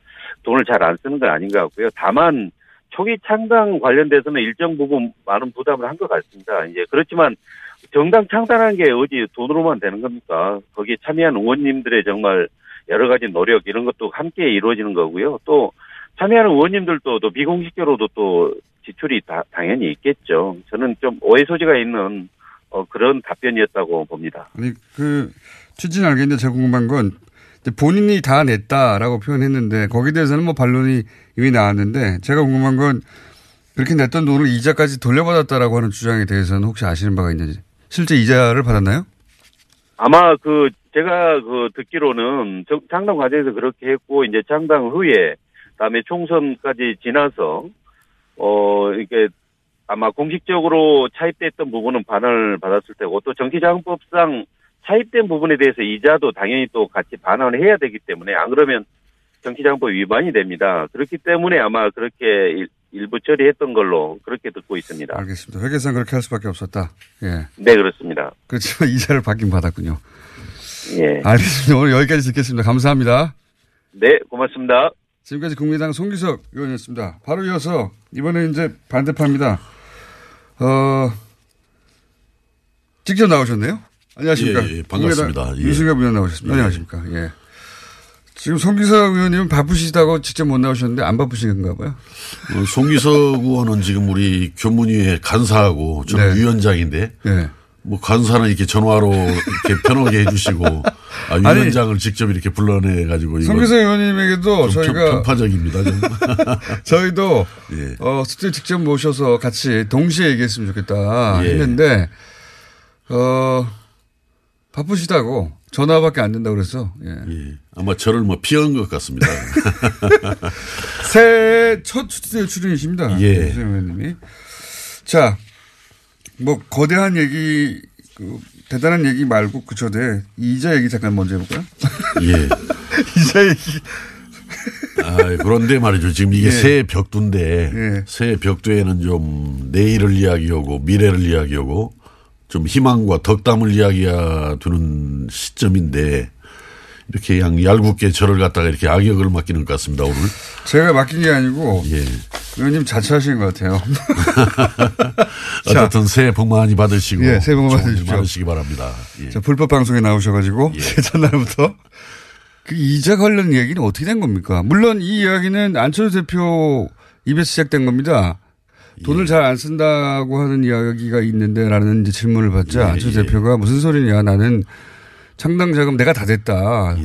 돈을 잘 안 쓰는 건 아닌 것 같고요. 다만, 초기 창당 관련돼서는 일정 부분 많은 부담을 한 것 같습니다. 이제 그렇지만 정당 창단한 게 어디 돈으로만 되는 겁니까? 거기에 참여한 의원님들의 정말 여러 가지 노력 이런 것도 함께 이루어지는 거고요. 또 참여하는 의원님들도 또 비공식적으로도 또 지출이 다, 당연히 있겠죠. 저는 좀 오해 소지가 있는 어, 그런 답변이었다고 봅니다. 아니 그 취지는 알겠는데 제가 궁금한 건 본인이 다 냈다라고 표현했는데 거기에 대해서는 뭐 반론이 이미 나왔는데 제가 궁금한 건 그렇게 냈던 돈을 이자까지 돌려받았다라고 하는 주장에 대해서는 혹시 아시는 바가 있는지 실제 이자를 받았나요? 아마 그 제가 그 듣기로는 정- 창당 과정에서 그렇게 했고 이제 창당 후에 그다음에 총선까지 지나서 어 이게 아마 공식적으로 차입됐던 부분은 반환을 받았을 테고 또 정치자금법상 차입된 부분에 대해서 이자도 당연히 또 같이 반환을 해야 되기 때문에 안 그러면 정치자금법 위반이 됩니다. 그렇기 때문에 아마 그렇게 일- 일부 처리했던 걸로 그렇게 듣고 있습니다. 알겠습니다. 회계상 그렇게 할 수밖에 없었다. 예. 네 그렇습니다. 그렇지만 이자를 받긴 받았군요. 예. 알겠습니다. 오늘 여기까지 듣겠습니다. 감사합니다. 네 고맙습니다. 지금까지 국민의당 송기석 의원이었습니다. 바로 이어서 이번에 이제 반대파입니다. 어, 직접 나오셨네요? 안녕하십니까? 예, 예, 반갑습니다. 국민의당 예. 유승엽 의원 나오셨습니다. 예. 안녕하십니까? 예. 지금 송기석 의원님은 바쁘시다고 직접 못 나오셨는데 안 바쁘신가 봐요. 어, 송기석 의원은 지금 우리 교문위에 간사하고 저는 네. 위원장인데 네. 뭐 간사는 이렇게 전화로 이렇게 편하게 해주시고 아, 아니, 위원장을 직접 이렇게 불러내 가지고 송기석 의원님에게도 좀 저희가 편파적입니다. 좀. 저희도 예. 어, 스튜디오 직접 모셔서 같이 동시에 얘기했으면 좋겠다 예. 했는데 어, 바쁘시다고 전화밖에 안 된다고 그래서 예. 아마 저를 뭐 피한 것 같습니다. 새해 첫 스튜디오 출연이십니다. 예. 유승엽 의원님이. 자, 뭐 거대한 얘기 그 대단한 얘기 말고 그 전에 이자 얘기 잠깐 먼저 해볼까요? 예. 이자 얘기. 아, 그런데 말이죠. 지금 이게 예. 새해 벽두인데 새해 벽두에는 좀 내일을 이야기하고 미래를 이야기하고 좀 희망과 덕담을 이야기하는 시점인데 이렇게 그냥 얄궂게 저를 갖다가 이렇게 악역을 맡기는 것 같습니다 오늘. 제가 맡긴 게 아니고 예. 의원님 자처하신 것 같아요. 어쨌든 새해 복 많이 받으시고 예, 새해 복 많이. 많으시기 바랍니다. 예. 자, 불법 방송에 나오셔가지고 제 첫날부터 그 이자 관련 얘기는 어떻게 된 겁니까? 물론 이 이야기는 안철수 대표 입에서 시작된 겁니다. 돈을 잘 안 쓴다고 하는 이야기가 있는데라는 질문을 받자 안철수 대표가 무슨 소리냐 나는 창당 자금 내가 다 냈다.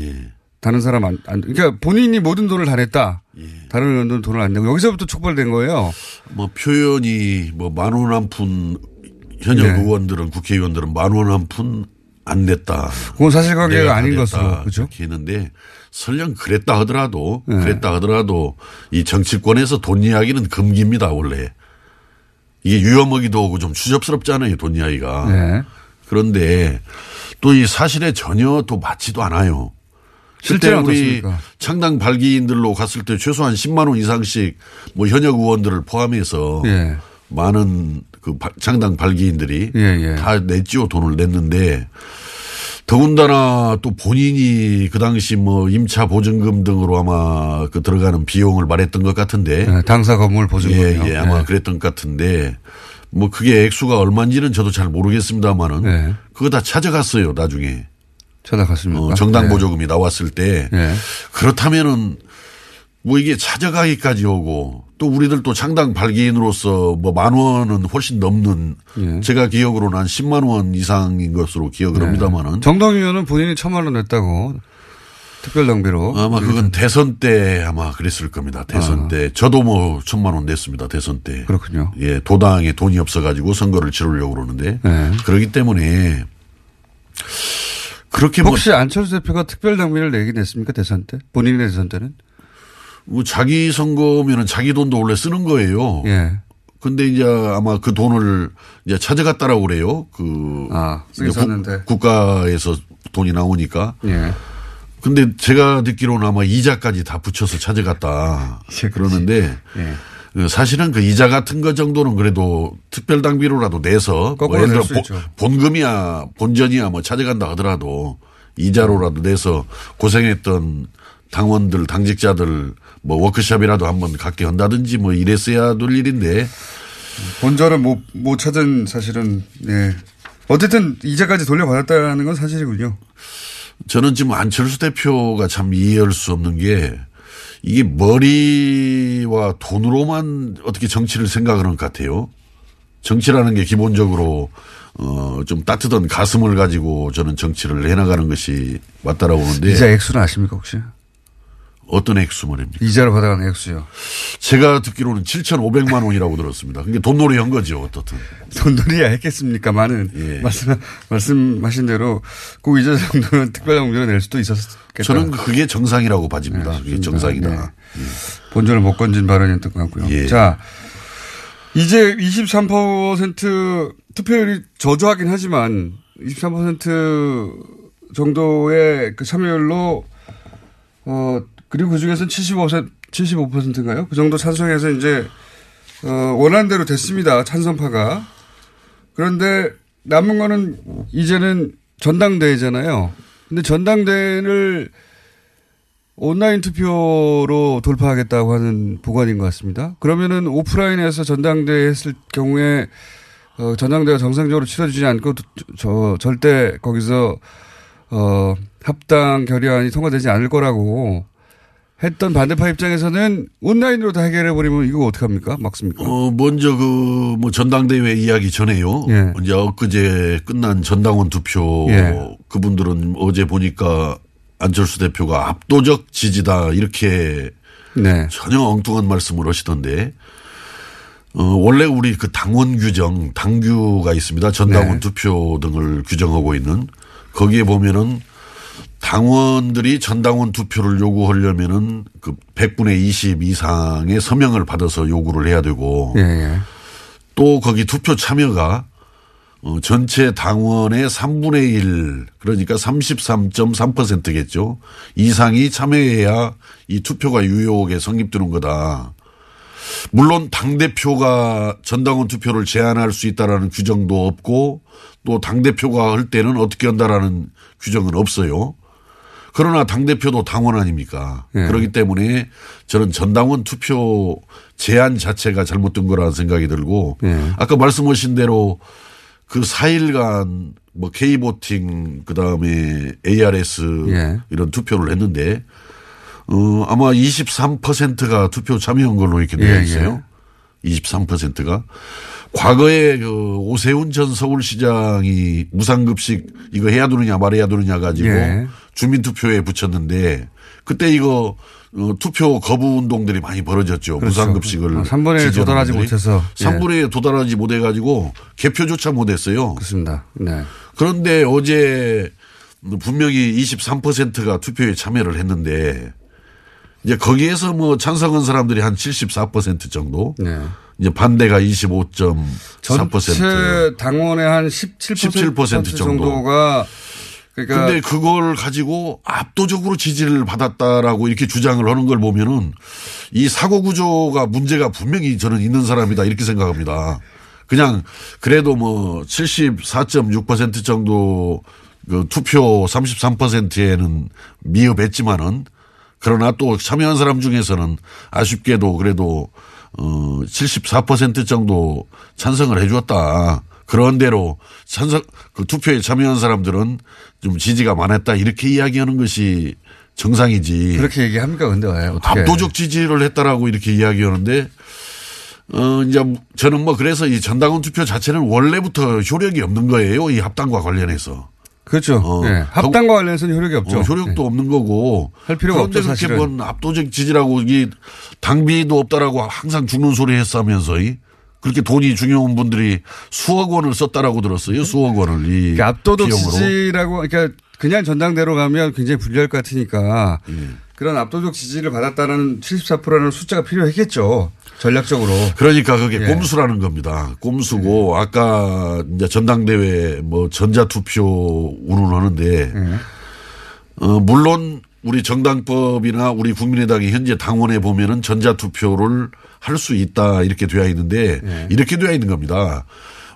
다른 사람 안, 안 그러니까 본인이 모든 돈을 다 냈다. 다른 의원들은 돈을 안 내고 여기서부터 촉발된 거예요. 뭐 표현이 뭐 만 원 한 푼 현역 네. 의원들은 국회의원들은 만 원 한 푼 안 냈다. 그건 사실관계가 아닌. 것으로? 이렇게 했는데 설령 그랬다 하더라도 네. 그랬다 하더라도 이 정치권에서 돈 이야기는 금기입니다 원래. 이게 유효먹이도 오고 좀 추접스럽잖아요 돈 이야기가. 네. 그런데 또 이 사실에 전혀 또 맞지도 않아요. 실제는 우리 어떻습니까? 창당 발기인들로 갔을 때 최소한 10만 원 이상씩 뭐 현역 의원들을 포함해서 예. 많은 그 바- 창당 발기인들이 예, 예. 다 냈지요 돈을 냈는데 더군다나 또 본인이 그 당시 뭐 임차 보증금 등으로 아마 그 들어가는 비용을 말했던 것 같은데 네, 당사 건물 보증금이요. 예, 예, 아마 네. 그랬던 것 같은데 뭐 그게 액수가 얼마인지는 저도 잘 모르겠습니다만은 네. 그거 다 찾아갔어요 나중에 찾아갔습니까? 어, 정당 네. 보조금이 나왔을 때 네. 그렇다면은 뭐 이게 찾아가기까지 오고 또 우리들 또 창당 발기인으로서 뭐 만 원은 훨씬 넘는 예. 제가 기억으로는 한 10만 원 이상인 것으로 기억을 네. 합니다만은 정당 의원은 본인이 천만 원 냈다고 특별 낭비로. 아마 그건 대선 때 아마 그랬을 겁니다. 대선 아. 때 저도 뭐 천만 원 냈습니다. 대선 때. 그렇군요. 예, 도당에 돈이 없어가지고 선거를 치르려고 그러는데 네. 그러기 때문에 그렇게 뭐 혹시 안철수 대표가 특별 낭비를 내긴 했습니까 대선 때? 본인의 대선 때는? 뭐 자기 선거면은 자기 돈도 원래 쓰는 거예요. 예. 근데 이제 아마 그 돈을 이제 찾아갔다라고 그래요. 그 아. 국, 국가에서 돈이 나오니까. 예. 근데 제가 듣기로는 아마 이자까지 다 붙여서 찾아갔다. 그러는데 예. 그 사실은 그 이자 같은 거 정도는 그래도 특별 당비로라도 내서 뭐 예를 낼 들어. 본금이야 본전이야 뭐 찾아간다 하더라도 이자로라도 내서 고생했던 당원들 당직자들 뭐 워크숍이라도 한번 갖게 한다든지 뭐 이랬어야 될 일인데 본전은 못, 못 찾은 사실은, 예. 어쨌든 이자까지 돌려받았다는 건 사실이군요. 저는 지금 안철수 대표가 참 이해할 수 없는 게 이게 머리와 돈으로만 어떻게 정치를 생각하는 것 같아요. 정치라는 게 기본적으로 어, 좀 따뜻한 가슴을 가지고 저는 정치를 해나가는 것이 맞다라고 보는데. 이자 액수는 아십니까, 혹시? 어떤 액수 말입니까? 이자로 받아가는 액수요. 제가 듣기로는 7,500만 원이라고 들었습니다. 그게 돈놀이 한 거죠, 어떻든. 돈들이야 했겠습니까만은. 예. 말씀, 말씀하신 대로 그 이자 정도는 특별 낭비로 낼 수도 있었겠다. 저는 그게 정상이라고 봐집니다. 네, 그게. 정상이다. 네. 본전을 못 건진 발언이었던 것 같고요. 예. 자, 이제 23% 투표율이 저조하긴 하지만 23% 정도의 그 참여율로 어 그리고 그 중에서는 75% 75%인가요? 그 정도 찬성해서 이제 어 원하는 대로 됐습니다. 찬성파가. 그런데 남은 거는 이제는 전당대회잖아요. 근데 전당대회를 온라인 투표로 돌파하겠다고 하는 보관인 것 같습니다. 그러면은 오프라인에서 전당대회 했을 경우에 어, 전당대회가 정상적으로 치러지지 않고 저 절대 거기서 어, 합당 결의안이 통과되지 않을 거라고 했던 반대파 입장에서는 온라인으로 다 해결해 버리면 이거 어떡 합니까? 막습니까? 어, 먼저 그 뭐 전당대회 이야기 전에요. 예. 이제 엊그제 끝난 전당원 투표 예. 그분들은 어제 보니까 안철수 대표가 압도적 지지다 이렇게 네. 전혀 엉뚱한 말씀을 하시던데 어, 원래 우리 그 당원 규정, 당규가 있습니다. 전당원 네. 투표 등을 규정하고 있는 거기에 보면은 당원들이 전당원 투표를 요구하려면은 그 100분의 20 이상의 서명을 받아서 요구를 해야 되고 예, 예. 또 거기 투표 참여가 어, 전체 당원의 3분의 1 그러니까 33.3%겠죠. 이상이 참여해야 이 투표가 유효하게 성립되는 거다. 물론 당 대표가 전당원 투표를 제한할 수 있다라는 규정도 없고 또 당 대표가 할 때는 어떻게 한다라는 규정은 없어요. 그러나 당 대표도 당원 아닙니까? 예. 그렇기 때문에 저는 전당원 투표 제한 자체가 잘못된 거라는 생각이 들고 예. 아까 말씀하신 대로 그 4일간 뭐 K보팅 그다음에 ARS 예. 이런 투표를 했는데 어 아마 23%가 투표 참여한 걸로 이렇게 되어 예, 있어요. 23%가 과거에 그 오세훈 전 서울시장이 무상급식 이거 해야 되느냐 말해야 되느냐 가지고 예. 주민투표에 붙였는데 그때 이거 어, 투표 거부 운동들이 많이 벌어졌죠. 그렇죠. 무상급식을. 아, 3분의 1 지지하는 도달하지 분들이. 못해서. 예. 3분의 1 도달하지 못해가지고 개표조차 못했어요. 그렇습니다. 네. 그런데 어제 분명히 23%가 투표에 참여를 했는데 이제 거기에서 뭐 찬성한 사람들이 한 74% 정도. 네. 이제 반대가 25.4%. 전체 당원의 한 17%, 17% 정도. 정도가 그러니까 근데 그걸 가지고 압도적으로 지지를 받았다라고 이렇게 주장을 하는 걸 보면은 이 사고 구조가 문제가 분명히 저는 있는 사람이다 이렇게 생각합니다. 그냥 그래도 뭐 74.6% 정도 그 투표 33%에는 미흡했지만은 그러나 또 참여한 사람 중에서는 아쉽게도 그래도 어, 74% 정도 찬성을 해 주었다. 그런 대로 찬성, 그 투표에 참여한 사람들은 좀 지지가 많았다. 이렇게 이야기하는 것이 정상이지. 그렇게 얘기합니까? 근데 왜 어떻게? 압도적 지지를 했다라고 이렇게 이야기하는데 어, 이제 저는 뭐 그래서 이 전당원 투표 자체는 원래부터 효력이 없는 거예요. 이 합당과 관련해서. 그렇죠. 어. 예. 합당과 관련해서는 효력이 없죠. 어, 효력도 없는 거고. 할 필요가 그런데 없죠, 그렇게. 뭔 압도적 지지라고 이 당비도 없다라고 항상 죽는 소리 했으면서 이 그렇게 돈이 중요한 분들이 수억 원을 썼다라고 들었어요. 수억 원을 이 그러니까 압도적 비용으로. 지지라고 그러니까 그냥 전당대로 가면 굉장히 불리할 것 같으니까 예. 그런 압도적 지지를 받았다는 74%라는 숫자가 필요했겠죠. 전략적으로. 그러니까 그게 예. 꼼수라는 겁니다. 꼼수고 아까 이제 전당대회 뭐 전자투표 운운하는데 예. 어 물론 우리 정당법이나 우리 국민의당이 현재 당원에 보면은 전자투표를 할 수 있다 이렇게 되어 있는데 예. 이렇게 되어 있는 겁니다.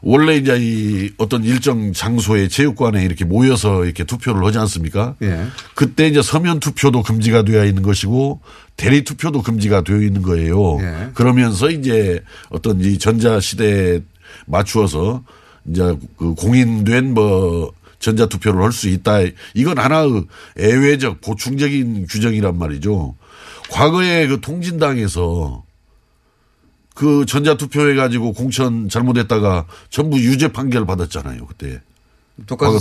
원래 이제 이 어떤 일정 장소에 체육관에 이렇게 모여서 이렇게 투표를 하지 않습니까? 예. 그때 이제 서면 투표도 금지가 되어 있는 것이고 대리 투표도 금지가 되어 있는 거예요. 예. 그러면서 이제 어떤 이 전자 시대에 맞추어서 이제 그 공인된 뭐 전자 투표를 할 수 있다. 이건 하나의 애외적 보충적인 규정이란 말이죠. 과거에 그 통진당에서 그 전자 투표해 가지고 공천 잘못했다가 전부 유죄 판결 받았잖아요. 그때. 똑같은.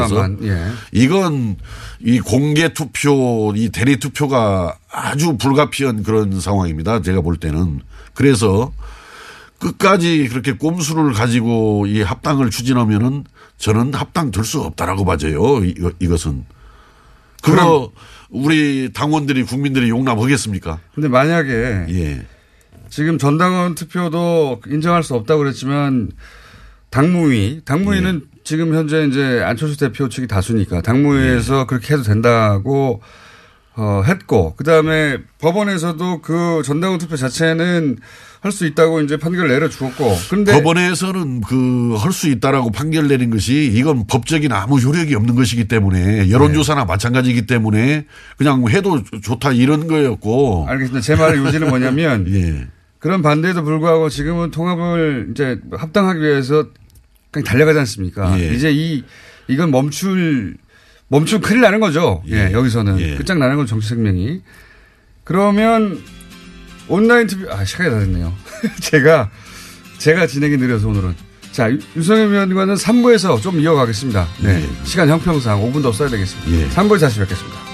아니지만, 예. 이건 이 공개 투표, 이 대리 투표가 아주 불가피한 그런 상황입니다. 제가 볼 때는. 그래서 끝까지 그렇게 꼼수를 가지고 이 합당을 추진하면은 저는 합당 될 수 없다라고 봐져요. 이- 이것은. 그거 우리 당원들이 국민들이 용납하겠습니까? 근데 만약에 예. 지금 전당원 투표도 인정할 수 없다고 그랬지만 당무위, 당무위는 예. 지금 현재 이제 안철수 대표 측이 다수니까 당무위에서 예. 그렇게 해도 된다고 어, 했고 그다음에 법원에서도 그 전당원 투표 자체는 할 수 있다고 이제 판결을 내려 주었고 그런데 법원에서는 그 할 수 있다라고 판결 내린 것이 이건 법적인 아무 효력이 없는 것이기 때문에 여론조사나 네. 마찬가지이기 때문에 그냥 해도 좋다 이런 거였고. 알겠습니다. 제 말의 요지는 뭐냐면 예. 그런 반대에도 불구하고 지금은 통합을 이제 합당하기 위해서 달려가지 않습니까? 예. 이제 이 이건 멈출 멈추면 큰일 나는 거죠. 예, 여기서는 예. 끝장 나는 건 정치 생명이. 그러면 온라인 투표 아 시간이 다 됐네요. 제가 제가 진행이 느려서 오늘은 자 유- 유성현 위원과는 3부에서 좀 이어가겠습니다. 네. 시간 형평상 5분 더 써야 되겠습니다. 예. 3부에 다시 뵙겠습니다.